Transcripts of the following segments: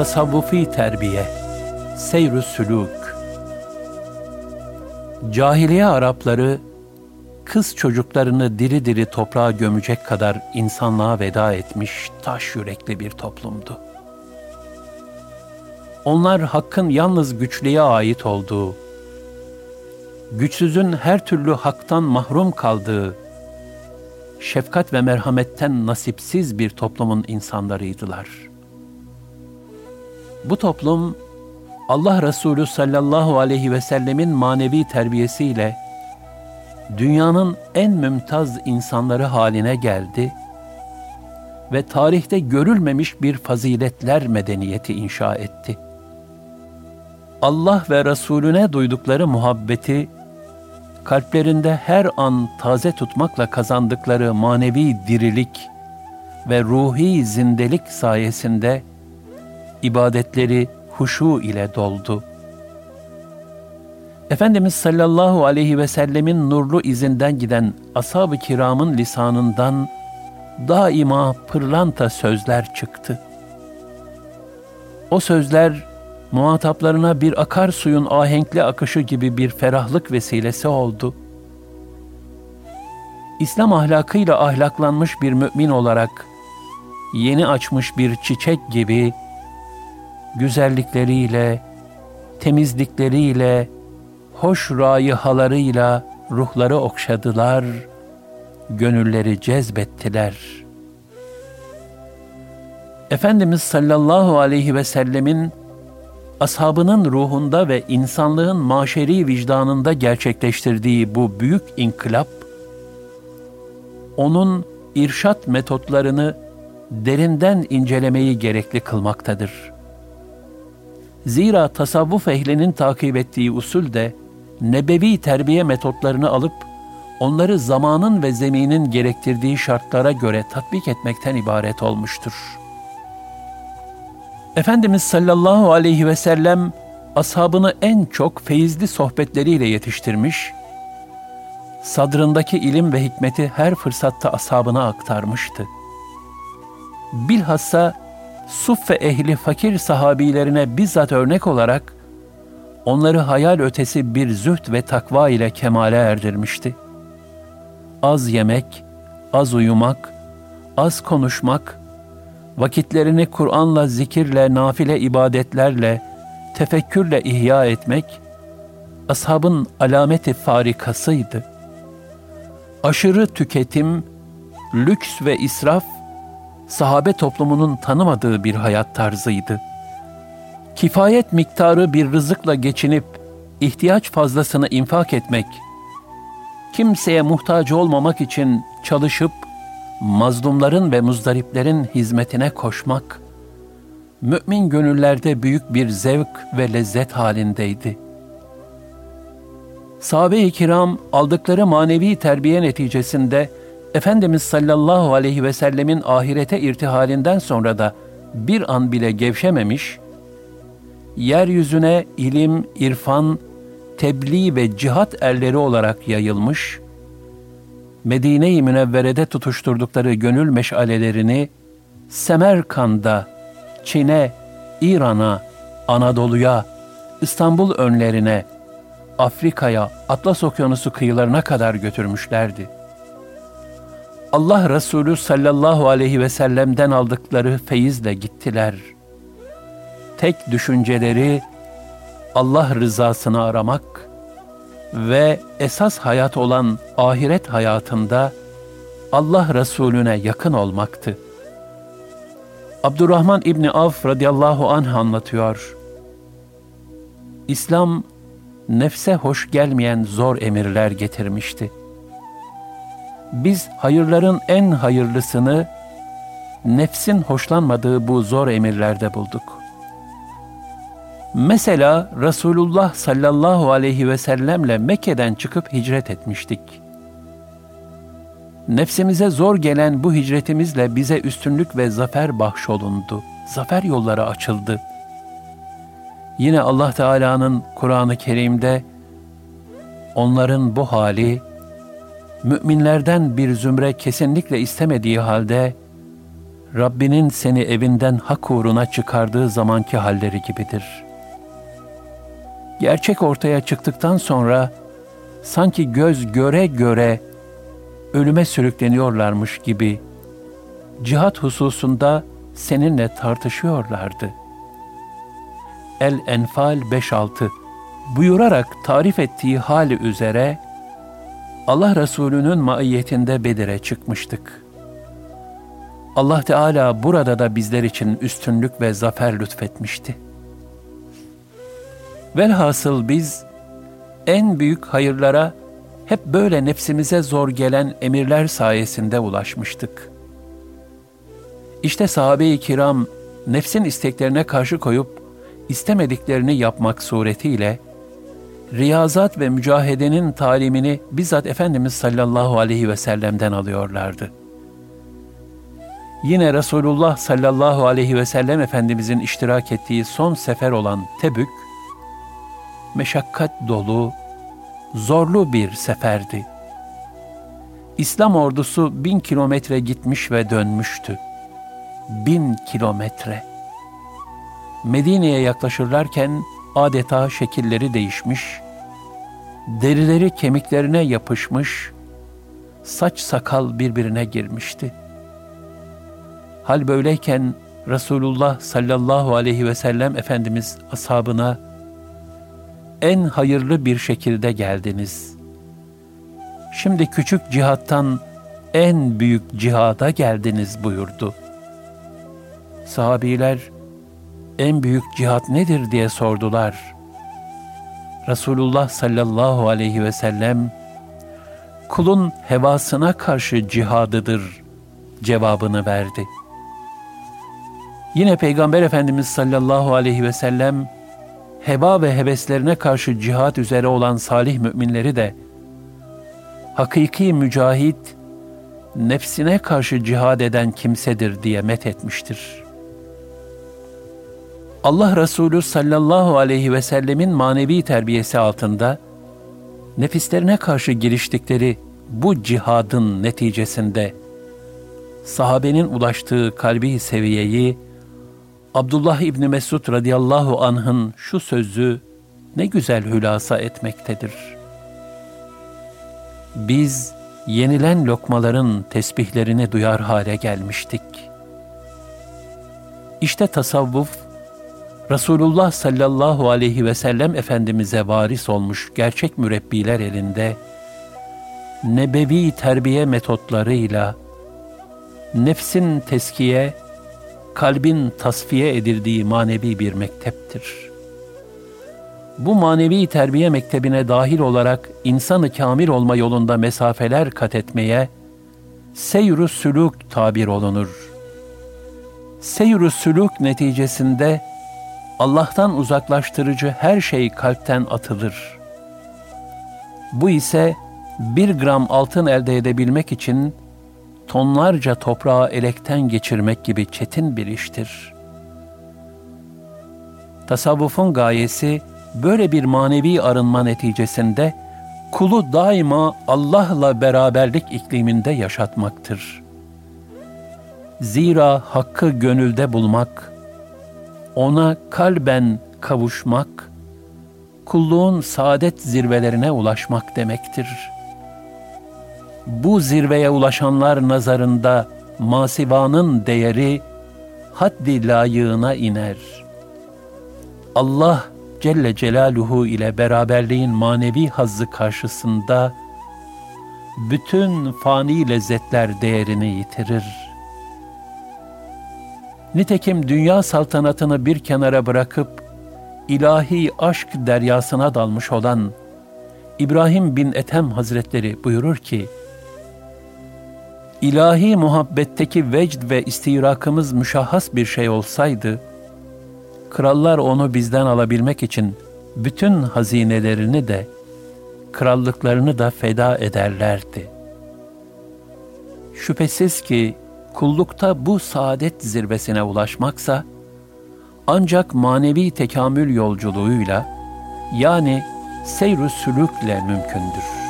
Tasavvufi terbiye, seyr sülük. Cahiliye Arapları kız çocuklarını diri diri toprağa gömecek kadar insanlığa veda etmiş taş yürekli bir toplumdu. Onlar hakkın yalnız güçlüye ait olduğu, güçsüzün her türlü haktan mahrum kaldığı, şefkat ve merhametten nasipsiz bir toplumun insanlarıydılar.'' Bu toplum Allah Resulü sallallahu aleyhi ve sellemin manevi terbiyesiyle dünyanın en mümtaz insanları haline geldi ve tarihte görülmemiş bir faziletler medeniyeti inşa etti. Allah ve Resulüne duydukları muhabbeti kalplerinde her an taze tutmakla kazandıkları manevi dirilik ve ruhi zindelik sayesinde ibadetleri huşu ile doldu. Efendimiz sallallahu aleyhi ve sellemin nurlu izinden giden ashab-ı kiramın lisanından daima pırlanta sözler çıktı. O sözler muhataplarına bir akarsuyun ahenkli akışı gibi bir ferahlık vesilesi oldu. İslam ahlakıyla ahlaklanmış bir mümin olarak yeni açmış bir çiçek gibi güzellikleriyle, temizlikleriyle, hoş raihalarıyla ruhları okşadılar, gönülleri cezbettiler. Efendimiz sallallahu aleyhi ve sellemin ashabının ruhunda ve insanlığın maşeri vicdanında gerçekleştirdiği bu büyük inkılap, onun irşat metotlarını derinden incelemeyi gerekli kılmaktadır.'' Zira tasavvuf ehlinin takip ettiği usul de nebevi terbiye metotlarını alıp onları zamanın ve zeminin gerektirdiği şartlara göre tatbik etmekten ibaret olmuştur. Efendimiz sallallahu aleyhi ve sellem ashabını en çok feyizli sohbetleriyle yetiştirmiş, sadrındaki ilim ve hikmeti her fırsatta ashabına aktarmıştı. Bilhassa Suffe ehli fakir sahabilerine bizzat örnek olarak onları hayal ötesi bir zühd ve takva ile kemale erdirmişti. Az yemek, az uyumak, az konuşmak, vakitlerini Kur'an'la, zikirle, nafile ibadetlerle, tefekkürle ihya etmek, ashabın alameti farikasıydı. Aşırı tüketim, lüks ve israf, sahabe toplumunun tanımadığı bir hayat tarzıydı. Kifayet miktarı bir rızıkla geçinip ihtiyaç fazlasını infak etmek, kimseye muhtaç olmamak için çalışıp mazlumların ve muzdariplerin hizmetine koşmak, mümin gönüllerde büyük bir zevk ve lezzet halindeydi. Sahabe-i kiram aldıkları manevi terbiye neticesinde Efendimiz sallallahu aleyhi ve sellemin ahirete irtihalinden sonra da bir an bile gevşememiş, yeryüzüne ilim, irfan, tebliğ ve cihat erleri olarak yayılmış, Medine-i Münevvere'de tutuşturdukları gönül meşalelerini Semerkand'a, Çin'e, İran'a, Anadolu'ya, İstanbul önlerine, Afrika'ya, Atlas Okyanusu kıyılarına kadar götürmüşlerdi.'' Allah Resulü sallallahu aleyhi ve sellem'den aldıkları feyizle gittiler. Tek düşünceleri Allah rızasını aramak ve esas hayat olan ahiret hayatında Allah Resulüne yakın olmaktı. Abdurrahman İbni Avf radıyallahu anh anlatıyor. İslam nefse hoş gelmeyen zor emirler getirmişti. Biz hayırların en hayırlısını nefsin hoşlanmadığı bu zor emirlerde bulduk. Mesela Resulullah sallallahu aleyhi ve sellemle Mekke'den çıkıp hicret etmiştik. Nefsimize zor gelen bu hicretimizle bize üstünlük ve zafer bahşolundu. Zafer yolları açıldı. Yine Allah Teala'nın Kur'an-ı Kerim'de onların bu hali müminlerden bir zümre kesinlikle istemediği halde Rabbinin seni evinden hak uğruna çıkardığı zamanki halleri gibidir. Gerçek ortaya çıktıktan sonra sanki göz göre göre ölüme sürükleniyorlarmış gibi cihat hususunda seninle tartışıyorlardı. El-Enfal 5-6 buyurarak tarif ettiği hali üzere Allah Resulü'nün maiyetinde Bedir'e çıkmıştık. Allah Teala burada da bizler için üstünlük ve zafer lütfetmişti. Velhasıl biz en büyük hayırlara hep böyle nefsimize zor gelen emirler sayesinde ulaşmıştık. İşte sahabe-i kiram nefsin isteklerine karşı koyup istemediklerini yapmak suretiyle riyazat ve mücahedenin talimini bizzat Efendimiz sallallahu aleyhi ve sellem'den alıyorlardı. Yine Resulullah sallallahu aleyhi ve sellem Efendimizin iştirak ettiği son sefer olan Tebük, meşakkat dolu, zorlu bir seferdi. İslam ordusu bin kilometre gitmiş ve dönmüştü. Bin kilometre. Medine'ye yaklaşırlarken adeta şekilleri değişmiş, derileri kemiklerine yapışmış, saç sakal birbirine girmişti. Hal böyleyken Resulullah sallallahu aleyhi ve sellem Efendimiz ashabına en hayırlı bir şekilde geldiniz. Şimdi küçük cihattan en büyük cihada geldiniz buyurdu. Sahabiler en büyük cihat nedir diye sordular. Resulullah sallallahu aleyhi ve sellem kulun hevasına karşı cihadıdır cevabını verdi. Yine Peygamber Efendimiz sallallahu aleyhi ve sellem heba ve heveslerine karşı cihat üzere olan salih müminleri de hakiki mücahit, nefsine karşı cihad eden kimsedir diye met etmiştir. Allah Resulü sallallahu aleyhi ve sellemin manevi terbiyesi altında, nefislerine karşı giriştikleri bu cihadın neticesinde, sahabenin ulaştığı kalbi seviyeyi, Abdullah İbni Mesud radıyallahu anh'ın şu sözü ne güzel hülasa etmektedir. Biz yenilen lokmaların tesbihlerini duyar hale gelmiştik. İşte tasavvuf, Resulullah sallallahu aleyhi ve sellem Efendimiz'e varis olmuş gerçek mürebbiler elinde, nebevi terbiye metotlarıyla, nefsin teskiye, kalbin tasfiye edildiği manevi bir mekteptir. Bu manevi terbiye mektebine dahil olarak insanı kamil olma yolunda mesafeler kat etmeye seyr-ü sülük tabir olunur. Seyr-ü sülük neticesinde Allah'tan uzaklaştırıcı her şey kalpten atılır. Bu ise bir gram altın elde edebilmek için tonlarca toprağı elekten geçirmek gibi çetin bir iştir. Tasavvufun gayesi böyle bir manevi arınma neticesinde kulu daima Allah'la beraberlik ikliminde yaşatmaktır. Zira hakkı gönülde bulmak, ona kalben kavuşmak, kulluğun saadet zirvelerine ulaşmak demektir.'' bu zirveye ulaşanlar nazarında masivanın değeri haddi layığına iner. Allah Celle Celaluhu ile beraberliğin manevi hazzı karşısında bütün fani lezzetler değerini yitirir. Nitekim dünya saltanatını bir kenara bırakıp ilahi aşk deryasına dalmış olan İbrahim bin Ethem Hazretleri buyurur ki, ilahi muhabbetteki vecd ve istirakımız müşahhas bir şey olsaydı, krallar onu bizden alabilmek için bütün hazinelerini de, krallıklarını da feda ederlerdi. Şüphesiz ki kullukta bu saadet zirvesine ulaşmaksa, ancak manevi tekamül yolculuğuyla, yani seyr-ü sülükle mümkündür.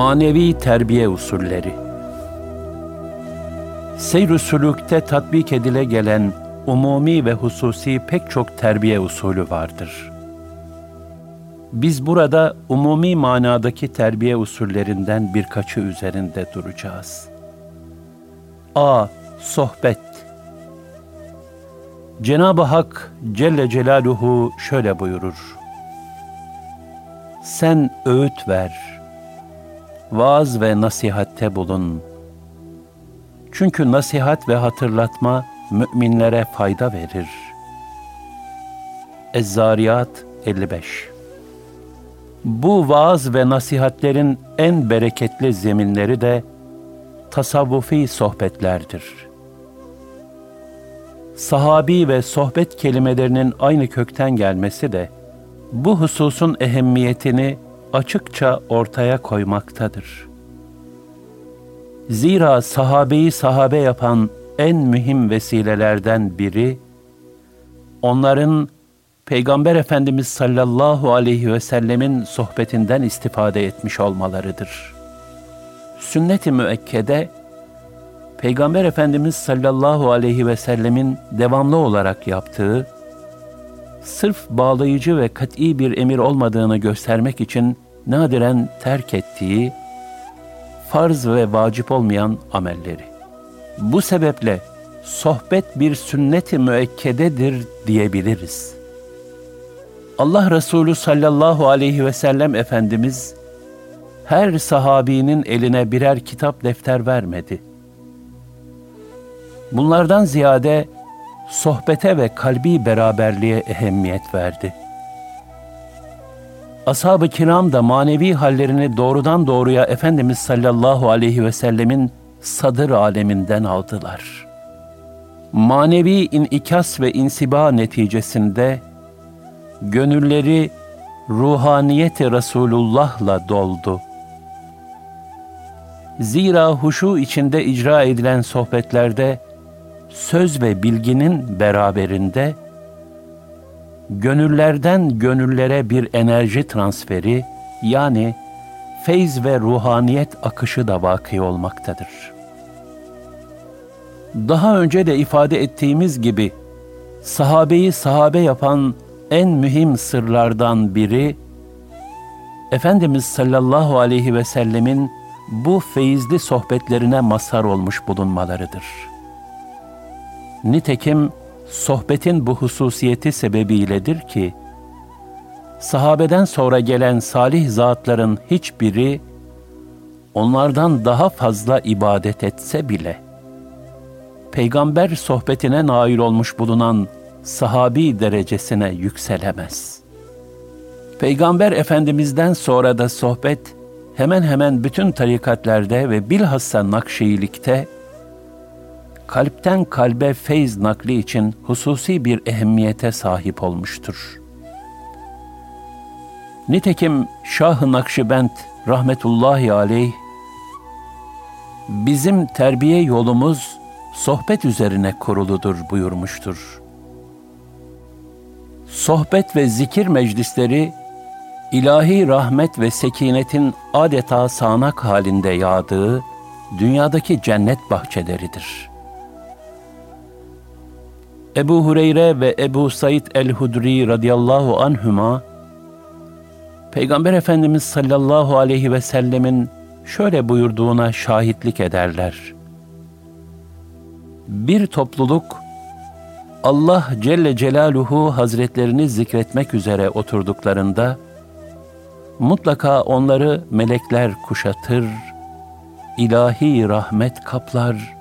Manevi terbiye usulleri Seyr-ü sülükte tatbik edile gelen umumi ve hususi pek çok terbiye usulü vardır. Biz burada umumi manadaki terbiye usullerinden birkaçı üzerinde duracağız. A. Sohbet Cenab-ı Hak Celle Celaluhu şöyle buyurur. Sen öğüt ver.'' Vaaz ve nasihatte bulun. Çünkü nasihat ve hatırlatma müminlere fayda verir. Ez-Zariyat 55 Bu vaaz ve nasihatlerin en bereketli zeminleri de tasavvufi sohbetlerdir. Sahabi ve sohbet kelimelerinin aynı kökten gelmesi de bu hususun ehemmiyetini açıkça ortaya koymaktadır. Zira sahabeyi sahabe yapan en mühim vesilelerden biri, onların Peygamber Efendimiz sallallahu aleyhi ve sellemin sohbetinden istifade etmiş olmalarıdır. Sünnet-i müekkede, Peygamber Efendimiz sallallahu aleyhi ve sellemin devamlı olarak yaptığı, sırf bağlayıcı ve kat'i bir emir olmadığını göstermek için nadiren terk ettiği farz ve vacip olmayan amelleri. Bu sebeple sohbet bir sünnet-i müekkededir diyebiliriz. Allah Resulü sallallahu aleyhi ve sellem Efendimiz her sahabinin eline birer kitap defter vermedi. Bunlardan ziyade sohbete ve kalbi beraberliğe ehemmiyet verdi. Ashab-ı kiram da manevi hallerini doğrudan doğruya Efendimiz sallallahu aleyhi ve sellemin sadır aleminden aldılar. Manevi inikas ve insiba neticesinde gönülleri ruhaniyeti Resulullah'la doldu. Zira huşu içinde icra edilen sohbetlerde söz ve bilginin beraberinde gönüllerden gönüllere bir enerji transferi yani feyz ve ruhaniyet akışı da vaki olmaktadır. Daha önce de ifade ettiğimiz gibi sahabeyi sahabe yapan en mühim sırlardan biri Efendimiz sallallahu aleyhi ve sellemin bu feyizli sohbetlerine mazhar olmuş bulunmalarıdır. Nitekim sohbetin bu hususiyeti sebebiyledir ki, sahabeden sonra gelen salih zatların hiçbiri, onlardan daha fazla ibadet etse bile, peygamber sohbetine nail olmuş bulunan sahabi derecesine yükselemez. Peygamber Efendimiz'den sonra da sohbet, hemen hemen bütün tarikatlerde ve bilhassa Nakşiyilikte, kalpten kalbe feyz nakli için hususi bir ehemmiyete sahip olmuştur. Nitekim Şah-ı Nakşibend rahmetullahi aleyh bizim terbiye yolumuz sohbet üzerine kuruludur buyurmuştur. Sohbet ve zikir meclisleri ilahi rahmet ve sekinetin adeta sağanak halinde yağdığı dünyadaki cennet bahçeleridir.'' Ebu Hureyre ve Ebu Said el-Hudri radıyallahu anhüma, Peygamber Efendimiz sallallahu aleyhi ve sellemin şöyle buyurduğuna şahitlik ederler. Bir topluluk Allah Celle Celaluhu Hazretlerini zikretmek üzere oturduklarında mutlaka onları melekler kuşatır, ilahi rahmet kaplar,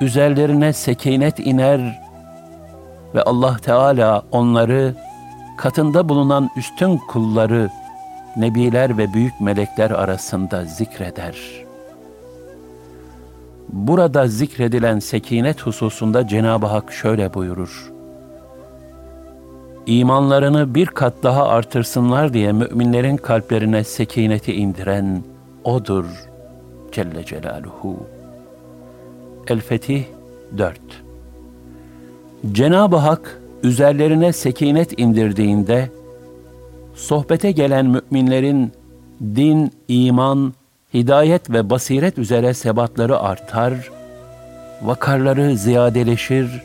üzerlerine sekinet iner ve Allah Teala onları katında bulunan üstün kulları nebiler ve büyük melekler arasında zikreder. Burada zikredilen sekinet hususunda Cenab-ı Hak şöyle buyurur. İmanlarını bir kat daha artırsınlar diye müminlerin kalplerine sekineti indiren O'dur Celle Celaluhu. El-Fetih 4 Cenab-ı Hak üzerlerine sekinet indirdiğinde, sohbete gelen müminlerin din, iman, hidayet ve basiret üzere sebatları artar, vakarları ziyadeleşir,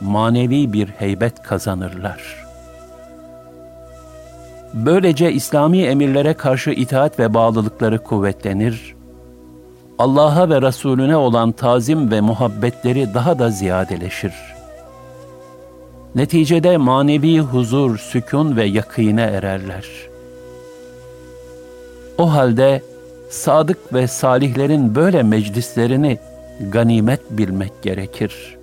manevi bir heybet kazanırlar. Böylece İslami emirlere karşı itaat ve bağlılıkları kuvvetlenir, Allah'a ve Resulüne olan tazim ve muhabbetleri daha da ziyadeleşir.'' Neticede manevi huzur, sükun ve yakine ererler. O halde sadık ve salihlerin böyle meclislerini ganimet bilmek gerekir.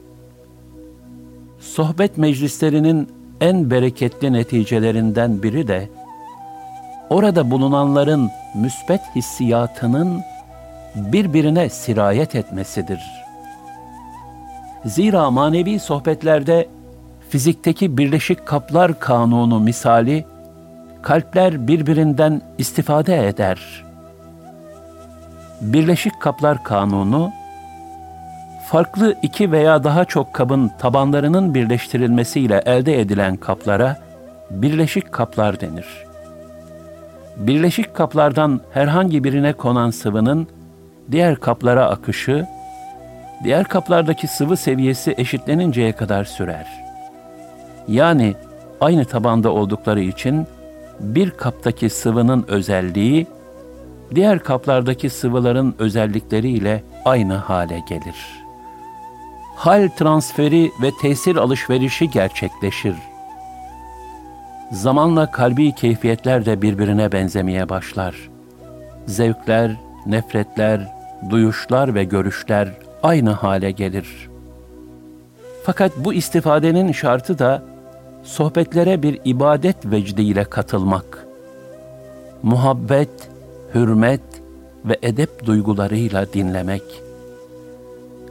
Sohbet meclislerinin en bereketli neticelerinden biri de orada bulunanların müsbet hissiyatının birbirine sirayet etmesidir. Zira manevi sohbetlerde fizikteki birleşik kaplar kanunu misali, kalpler birbirinden istifade eder. Birleşik kaplar kanunu, farklı iki veya daha çok kabın tabanlarının birleştirilmesiyle elde edilen kaplara birleşik kaplar denir. Birleşik kaplardan herhangi birine konan sıvının diğer kaplara akışı, diğer kaplardaki sıvı seviyesi eşitleninceye kadar sürer.'' Yani aynı tabanda oldukları için bir kaptaki sıvının özelliği diğer kaplardaki sıvıların özellikleriyle aynı hale gelir. Hal transferi ve tesir alışverişi gerçekleşir. Zamanla kalbi keyfiyetler de birbirine benzemeye başlar. Zevkler, nefretler, duyuşlar ve görüşler aynı hale gelir. Fakat bu istifadenin şartı da sohbetlere bir ibadet vecdiyle katılmak, muhabbet, hürmet ve edep duygularıyla dinlemek,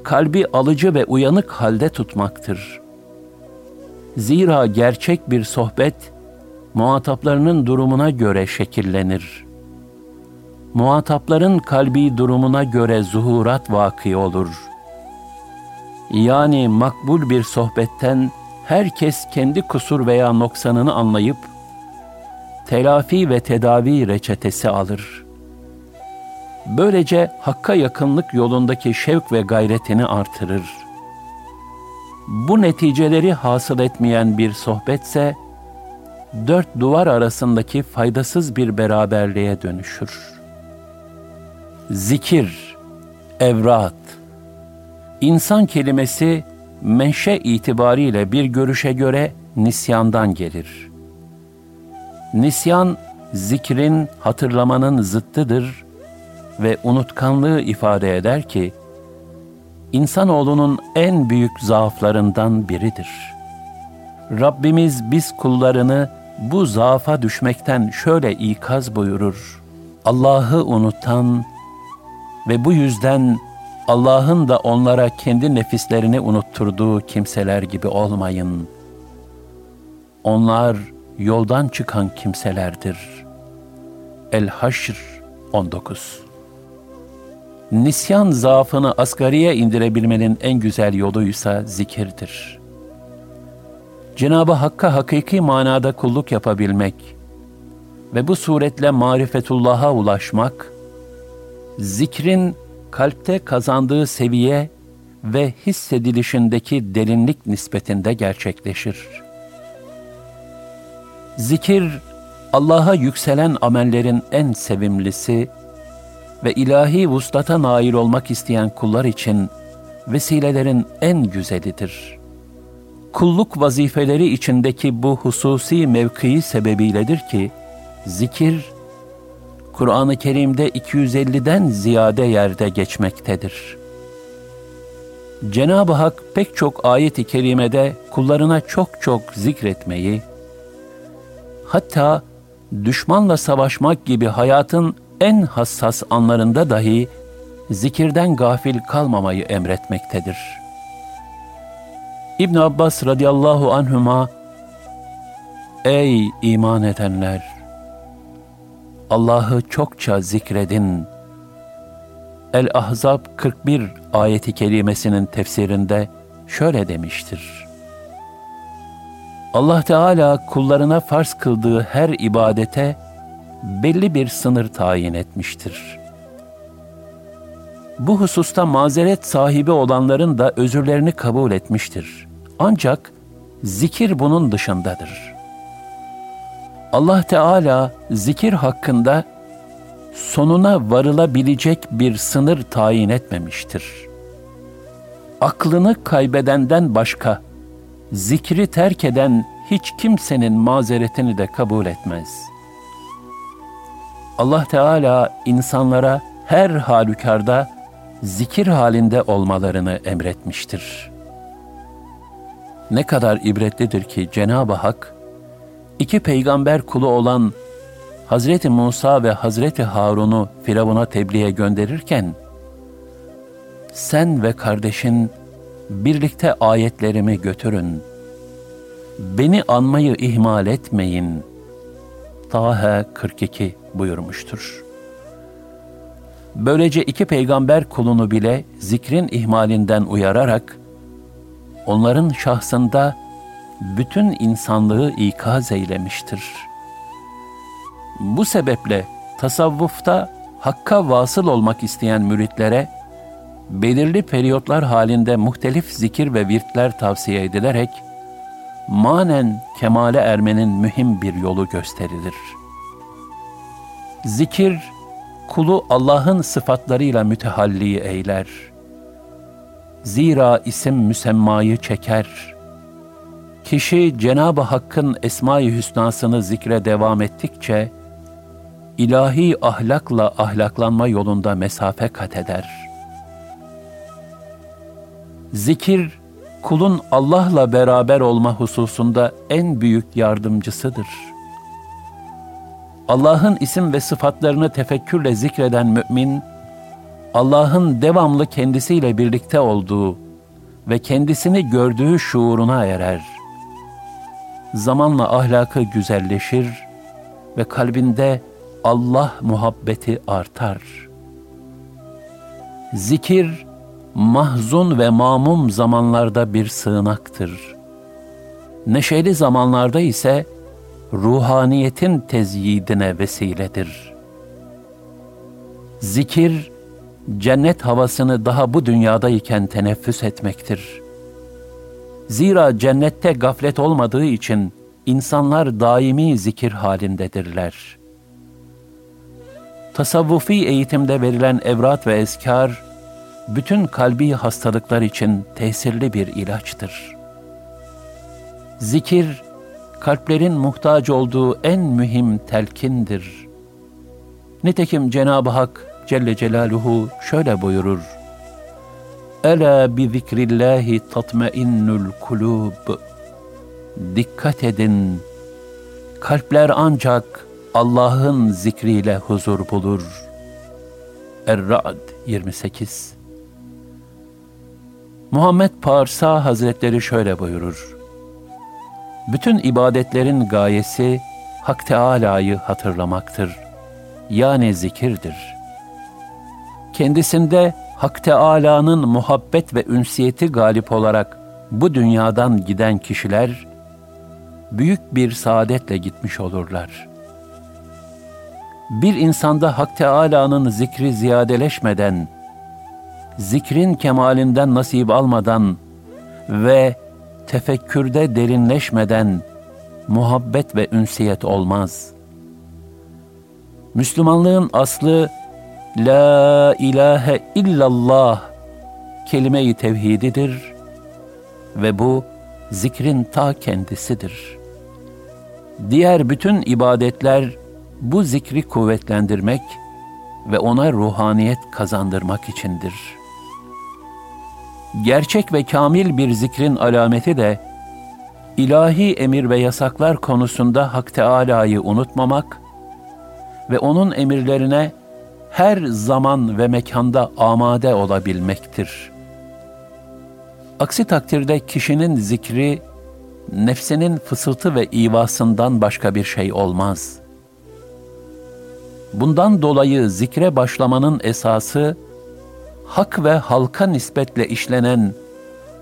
kalbi alıcı ve uyanık halde tutmaktır. Zira gerçek bir sohbet, muhataplarının durumuna göre şekillenir. Muhatapların kalbi durumuna göre zuhurat vaki olur. Yani makbul bir sohbetten herkes kendi kusur veya noksanını anlayıp telafi ve tedavi reçetesi alır. Böylece hakka yakınlık yolundaki şevk ve gayretini artırır. Bu neticeleri hasıl etmeyen bir sohbetse, dört duvar arasındaki faydasız bir beraberliğe dönüşür. Zikir, evrat, insan kelimesi menşe itibariyle bir görüşe göre nisyandan gelir. Nisyan, zikrin, hatırlamanın zıttıdır ve unutkanlığı ifade eder ki, insanoğlunun en büyük zaaflarından biridir. Rabbimiz biz kullarını bu zaafa düşmekten şöyle ikaz buyurur. Allah'ı unutan ve bu yüzden Allah'ın da onlara kendi nefislerini unutturduğu kimseler gibi olmayın. Onlar yoldan çıkan kimselerdir. El-Haşr 19 Nisyan zaafını asgariye indirebilmenin en güzel yoluysa zikirdir. Cenab-ı Hakk'a hakiki manada kulluk yapabilmek ve bu suretle marifetullah'a ulaşmak, zikrin kalpte kazandığı seviye ve hissedilişindeki derinlik nispetinde gerçekleşir. Zikir, Allah'a yükselen amellerin en sevimlisi ve ilahi vuslata nail olmak isteyen kullar için vesilelerin en güzelidir. Kulluk vazifeleri içindeki bu hususi mevkii sebebiyledir ki, zikir, Kur'an-ı Kerim'de 250'den ziyade yerde geçmektedir. Cenab-ı Hak pek çok ayet-i kerimede kullarına çok çok zikretmeyi, hatta düşmanla savaşmak gibi hayatın en hassas anlarında dahi zikirden gafil kalmamayı emretmektedir. İbn Abbas radıyallahu anhuma Ey iman edenler! Allah'ı çokça zikredin. El-Ahzab 41 ayeti kerimesinin tefsirinde şöyle demiştir. Allah Teala kullarına farz kıldığı her ibadete belli bir sınır tayin etmiştir. Bu hususta mazeret sahibi olanların da özürlerini kabul etmiştir. Ancak zikir bunun dışındadır. Allah Teala zikir hakkında sonuna varılabilecek bir sınır tayin etmemiştir. Aklını kaybedenden başka zikri terk eden hiç kimsenin mazeretini de kabul etmez. Allah Teala insanlara her halükarda zikir halinde olmalarını emretmiştir. Ne kadar ibretlidir ki Cenab-ı Hak, iki peygamber kulu olan Hazreti Musa ve Hazreti Harun'u Firavun'a tebliğe gönderirken, sen ve kardeşin birlikte ayetlerimi götürün. Beni anmayı ihmal etmeyin. Taha 42 buyurmuştur. Böylece iki peygamber kulunu bile zikrin ihmalinden uyararak, onların şahsında bütün insanlığı ikaz eylemiştir. Bu sebeple tasavvufta hakka vasıl olmak isteyen müritlere belirli periyotlar halinde muhtelif zikir ve virtler tavsiye edilerek manen kemale ermenin mühim bir yolu gösterilir. Zikir, kulu Allah'ın sıfatlarıyla mütehalli eyler. Zira isim müsemmayı çeker. Kişi Cenab-ı Hakk'ın Esma-i Hüsnasını zikre devam ettikçe, ilahi ahlakla ahlaklanma yolunda mesafe kat eder.'' Zikir, kulun Allah'la beraber olma hususunda en büyük yardımcısıdır. Allah'ın isim ve sıfatlarını tefekkürle zikreden mümin, Allah'ın devamlı kendisiyle birlikte olduğu ve kendisini gördüğü şuuruna erer. Zamanla ahlakı güzelleşir ve kalbinde Allah muhabbeti artar. Zikir, mahzun ve mamum zamanlarda bir sığınaktır. Neşeli zamanlarda ise ruhaniyetin tezyidine vesiledir. Zikir, cennet havasını daha bu dünyadayken teneffüs etmektir. Zira cennette gaflet olmadığı için insanlar daimi zikir halindedirler. Tasavvufi eğitimde verilen evrat ve eskar, bütün kalbi hastalıklar için tesirli bir ilaçtır. Zikir, kalplerin muhtaç olduğu en mühim telkindir. Nitekim Cenab-ı Hak Celle Celaluhu şöyle buyurur. Ela bi zikrillahi tatmainnul kulub. Dikkat edin, kalpler ancak Allah'ın zikriyle huzur bulur. Er-Ra'd 28 Muhammed Parsa Hazretleri şöyle buyurur. Bütün ibadetlerin gayesi Hak Teâlâ'yı hatırlamaktır. Yani zikirdir. Kendisinde Hak Teâlâ'nın muhabbet ve ünsiyeti galip olarak bu dünyadan giden kişiler, büyük bir saadetle gitmiş olurlar. Bir insanda Hak Teâlâ'nın zikri ziyadeleşmeden, zikrin kemalinden nasip almadan ve tefekkürde derinleşmeden muhabbet ve ünsiyet olmaz. Müslümanlığın aslı La ilahe illallah kelime-i tevhididir ve bu zikrin ta kendisidir. Diğer bütün ibadetler bu zikri kuvvetlendirmek ve ona ruhaniyet kazandırmak içindir. Gerçek ve kamil bir zikrin alameti de ilahi emir ve yasaklar konusunda Hak Teâlâ'yı unutmamak ve onun emirlerine her zaman ve mekanda amade olabilmektir. Aksi takdirde kişinin zikri, nefsinin fısıltı ve ivasından başka bir şey olmaz. Bundan dolayı zikre başlamanın esası, hak ve halka nispetle işlenen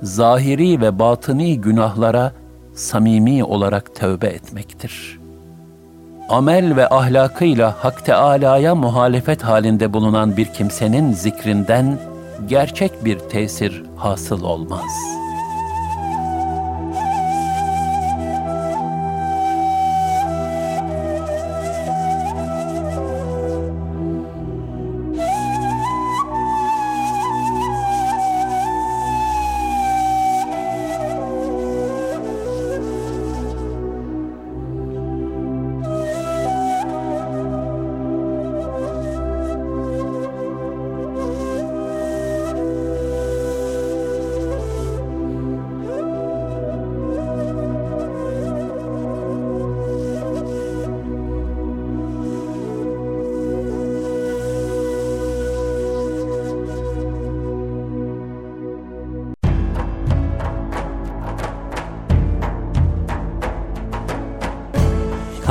zahiri ve batıni günahlara samimi olarak tövbe etmektir. Amel ve ahlakıyla Hak Teâlâ'ya muhalefet halinde bulunan bir kimsenin zikrinden gerçek bir tesir hasıl olmaz.''